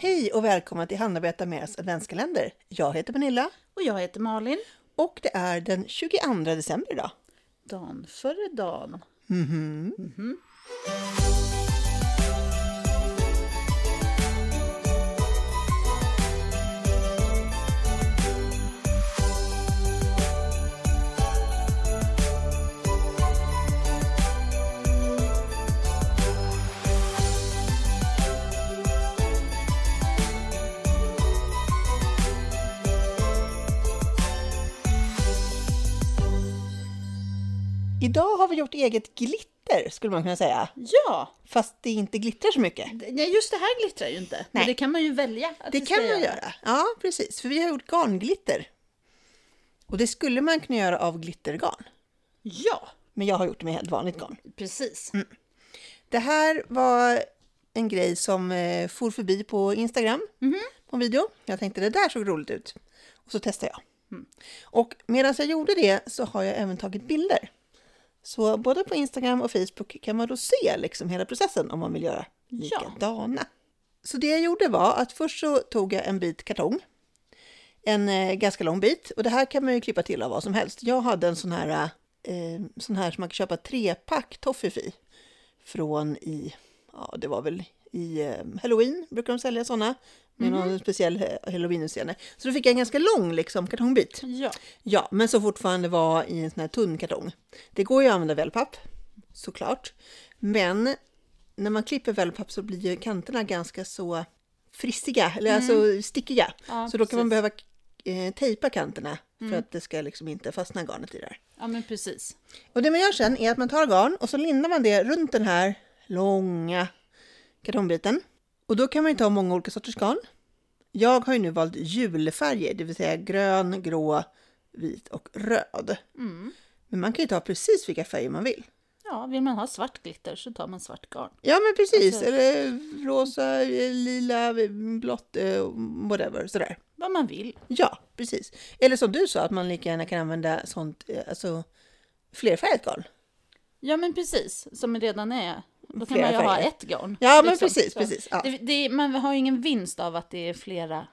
Hej och välkomna till Hanna berättar Meras adventskalender. Jag heter Pernilla Och jag heter Malin. och det är den 22 december idag. Dan före dan. Idag har vi gjort eget glitter skulle man kunna säga. Ja, Fast det inte glittrar så mycket. nej, just det här glittrar ju inte. Nej. Men det kan man ju välja. Att Det ska kan man göra. Ja, precis. För vi har gjort garnglitter. Och det skulle man kunna göra av glittergarn. Ja, Men jag har gjort det med helt vanligt garn. precis. Det här var en grej som eh, for förbi på Instagram på en video. Jag tänkte det där såg roligt ut. Och så testade jag. Och medan jag gjorde det så har jag även tagit bilder. Så både på Instagram och Facebook kan man då se liksom hela processen om man vill göra Ja. likadana. Så det jag gjorde var att först så tog jag en bit kartong. En eh, ganska lång bit. Och det här kan man ju klippa till av vad som helst. Jag hade en sån här, eh, sån här som man kan köpa trepack toffifee från i, ja det var väl i eh, Halloween brukar de sälja sådana med någon speciell eh, halloween-utseende. Så då fick jag en ganska lång liksom, kartongbit. Ja, Ja, men som fortfarande var i en sån här tunn kartong. Det går ju att använda wellpapp, såklart. Men när man klipper wellpapp så blir ju kanterna ganska så frissiga, eller alltså stickiga. Ja, så då kan man precis. behöva eh, tejpa kanterna för att det ska liksom inte fastna garnet i där. ja men precis. Och det man gör sen är att man tar garn och så lindar man det runt den här långa kartongbiten. Och då kan man ju ta många olika sorters garn. Jag har ju nu valt julfärger, det vill säga grön, grå, vit och röd. Men man kan ju ta precis vilka färger man vill. Ja, vill man ha svart glitter så tar man svart garn. Ja men precis, Alltså- eller rosa, eh, lila, blått, eh, whatever, sådär. Vad man vill. Ja, precis. Eller som du sa, att man lika gärna kan använda sånt, eh, alltså flerfärgat garn. Ja men precis, som redan är. Då kan man ju ha färger. ett garn. Ja, men liksom. precis, Så precis, ja. Det, det, man har ju ingen vinst av att det är flera.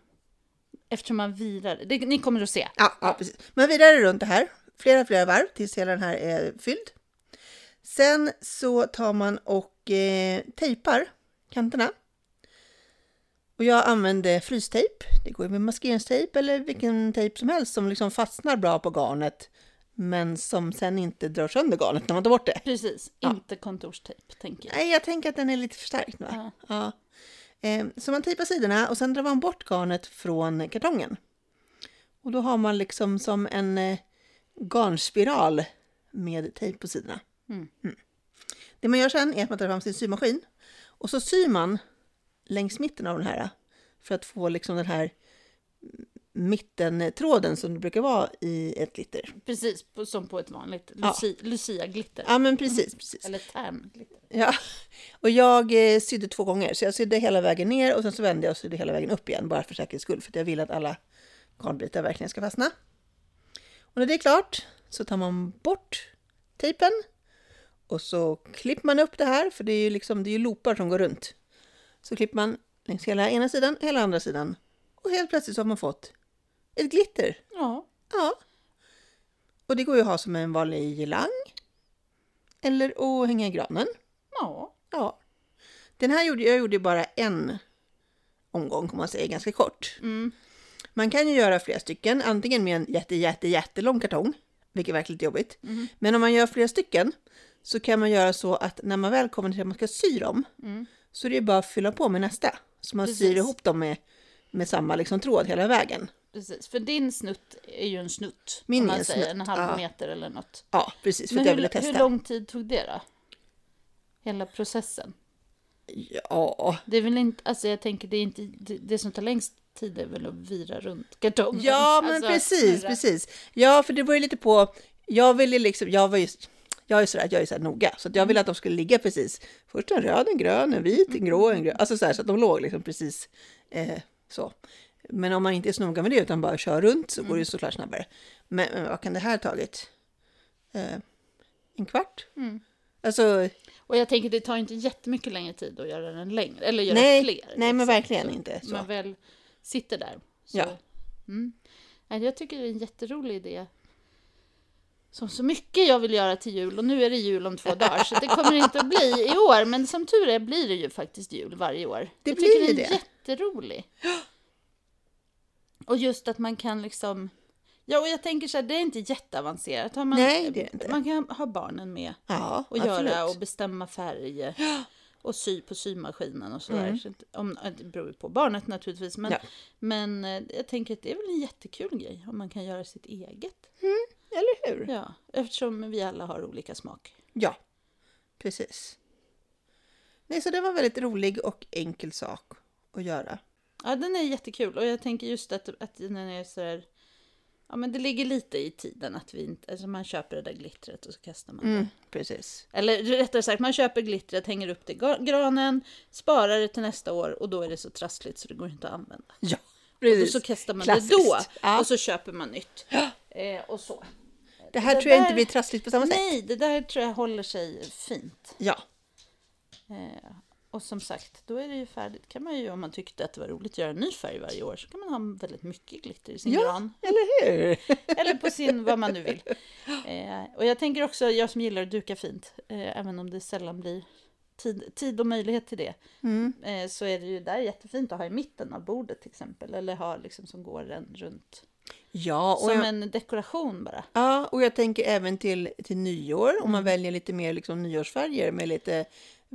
Eftersom man virar. Det, ni kommer att se. Ja, ja, precis. Men vidare runt det här, flera, flera varv tills hela den här är fylld. Sen så tar man och eh, tejpar kanterna. Och jag använder frystejp. Det går med maskeringstejp eller vilken tejp som helst som liksom fastnar bra på garnet. Men som sen inte drar sönder garnet när man tar bort det. Precis, inte kontorstejp tänker jag. Nej, jag tänker att den är lite förstärkt. Va? Ja. Ja. Eh, så man tejpar sidorna och sen drar man bort garnet från kartongen. Och då har man liksom som en eh, garnspiral med tejp på sidorna. Mm. Det man gör sen är att man tar fram sin symaskin och så syr man längs mitten av den här för att få liksom den här mittentråden som det brukar vara i ett glitter. Precis, som på ett vanligt Ja. Lucia, Lucia-glitter. Ja, men precis, precis. Eller tärnglitter. Ja, och jag eh, sydde två gånger. Så jag sydde hela vägen ner och sen så vände jag och sydde hela vägen upp igen. Bara för säkerhets skull. För att jag vill att alla garnbitar verkligen ska fastna. Och när det är klart så tar man bort tejpen. Och så klipper man upp det här. För det är ju liksom, det är ju loopar som går runt. Så klipper man längs hela ena sidan, hela andra sidan. Och helt plötsligt så har man fått ett glitter. Ja, Ja. Och det går ju att ha som en vanlig girlang. Eller att hänga i granen. ja, Ja. Den här gjorde jag gjorde bara en omgång, kan man säga, ganska kort. Mm. Man kan ju göra flera stycken, antingen med en jätte, jätte, jättelång kartong, vilket är verkligen jobbigt. Mm. Men om man gör flera stycken så kan man göra så att när man väl kommer till att man ska sy dem, så är det bara att fylla på med nästa. Så man syr Mm. Precis. ihop dem med, med samma liksom, tråd hela vägen. Precis. För din snutt är ju en snutt. Min är en säger, snutt, en halv ja. meter eller något. Ja, precis, för Men hur, hur lång tid tog det då? Hela processen? Ja, Det är väl inte, alltså jag tänker det är inte, det, det som tar längst tid är väl att vira runt kartongen. Ja, men Alltså, precis, precis. Ja, för det var ju lite på, jag ville liksom, jag var ju, jag är sådär, jag är så här noga, så jag ville att de skulle ligga precis, först en röd, en grön, en vit, en grå, en grön, alltså så här, så att de låg liksom precis eh, så. Men om man inte är så noga med det utan bara kör runt så går det ju såklart snabbare. Men, men vad kan det här ha tagit? Eh, en kvart? Mm. Alltså, Och jag tänker det tar inte jättemycket längre tid att göra den längre, eller göra Nej, fler. nej, men liksom. verkligen Så inte så. Man väl sitter där. Så. Ja. Mm. Jag tycker det är en jätterolig idé. Som så mycket jag vill göra till jul och nu är det jul om två dagar så det kommer inte att bli i år men som tur är blir det ju faktiskt jul varje år. Det jag blir tycker det är jätterolig. Och just att man kan liksom Ja, och jag tänker så här, det är inte jätteavancerat. Man, Nej, det är inte. Man kan ha barnen med Ja, och absolut. göra och bestämma färg och sy på symaskinen och sådär. Mm. Så om, det beror ju på barnet naturligtvis. Men, Ja. men eh, jag tänker att det är väl en jättekul grej om man kan göra sitt eget. Eller hur? Ja, eftersom vi alla har olika smak. Ja, precis. Nej, så det var en väldigt rolig och enkel sak att göra. Ja, den är jättekul och jag tänker just att, att den är sådär Ja men det ligger lite i tiden att vi inte, alltså man köper det där glittret och så kastar man det. Mm, precis. Eller rättare sagt, man köper glittret, hänger upp det i gra- granen, sparar det till nästa år och då är det så trassligt så det går inte att använda. Ja, Och precis. så kastar man Klassiskt. det då Ja. och så köper man nytt. Eh, och så. Det här det tror jag där- inte blir trassligt på samma sätt. Nej, det där tror jag håller sig fint. Ja, Eh, och som sagt, då är det ju färdigt. Kan man ju, om man tyckte att det var roligt att göra en ny färg varje år, så kan man ha väldigt mycket glitter i sin Ja. gran. eller hur? Eller på sin, vad man nu vill. Eh, och jag tänker också, jag som gillar att duka fint, eh, även om det sällan blir tid, tid och möjlighet till det, Mm. eh, så är det ju där jättefint att ha i mitten av bordet till exempel. Eller ha liksom som går en runt. Ja, Som jag, en dekoration bara. ja, och jag tänker även till, till nyår, om man Mm. väljer lite mer liksom nyårsfärger med lite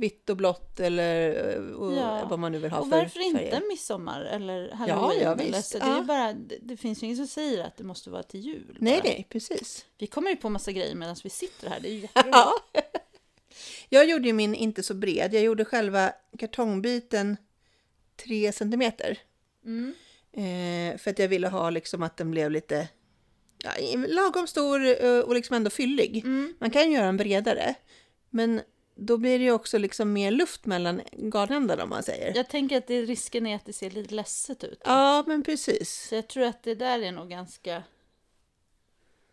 vitt och blått eller eh, och Ja. vad man nu vill ha Och för varför inte färger. midsommar eller halloween? ja, eller visst. så. Det, är Ja. bara, det, det finns ju ingen som säger att det måste vara till jul. Nej, bara. nej, precis. Vi kommer ju på massa grejer medan vi sitter här. Det är ju. Ja. Jag gjorde ju min inte så bred. Jag gjorde själva kartongbiten 3 centimeter. Mm. Eh, för att jag ville ha liksom att den blev lite ja, lagom stor eh, och liksom ändå fyllig. Mm. Man kan ju göra den bredare. Men då blir det ju också liksom mer luft mellan garnändarna om man säger. Jag tänker att det, risken är att det ser lite ledset ut. Ja, men precis. Så jag tror att det där är nog ganska...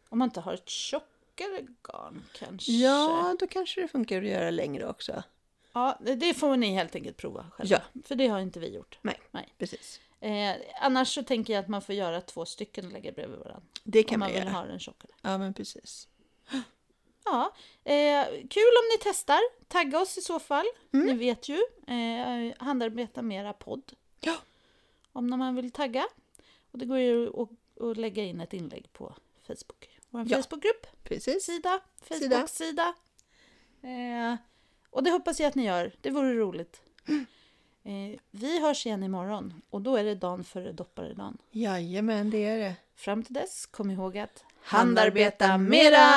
Om man inte har ett tjockare garn kanske. Ja, då kanske det funkar att göra längre också. Ja, det- får ni helt enkelt prova själva. Ja. För det har inte vi gjort. Nej, Nej. precis. Eh, annars så tänker jag att man får göra två stycken och lägga bredvid varandra. Det Om kan man man vill göra. ha den tjockare. Ja, men precis. Ja, eh, kul om ni testar. Tagga oss i så fall. Mm. Ni vet ju. Eh, handarbeta mera podd. Ja. Om man vill tagga. Och det går ju att, att lägga in ett inlägg på Facebook. Vår Ja. Facebookgrupp, Precis. Sida. Facebook-sida. Eh, och det hoppas jag att ni gör. Det vore roligt. Mm. Eh, vi hörs igen imorgon och då är det dagen före dopparedagen. Jajamän, det är det. Fram till dess, kom ihåg att Handarbeta mera!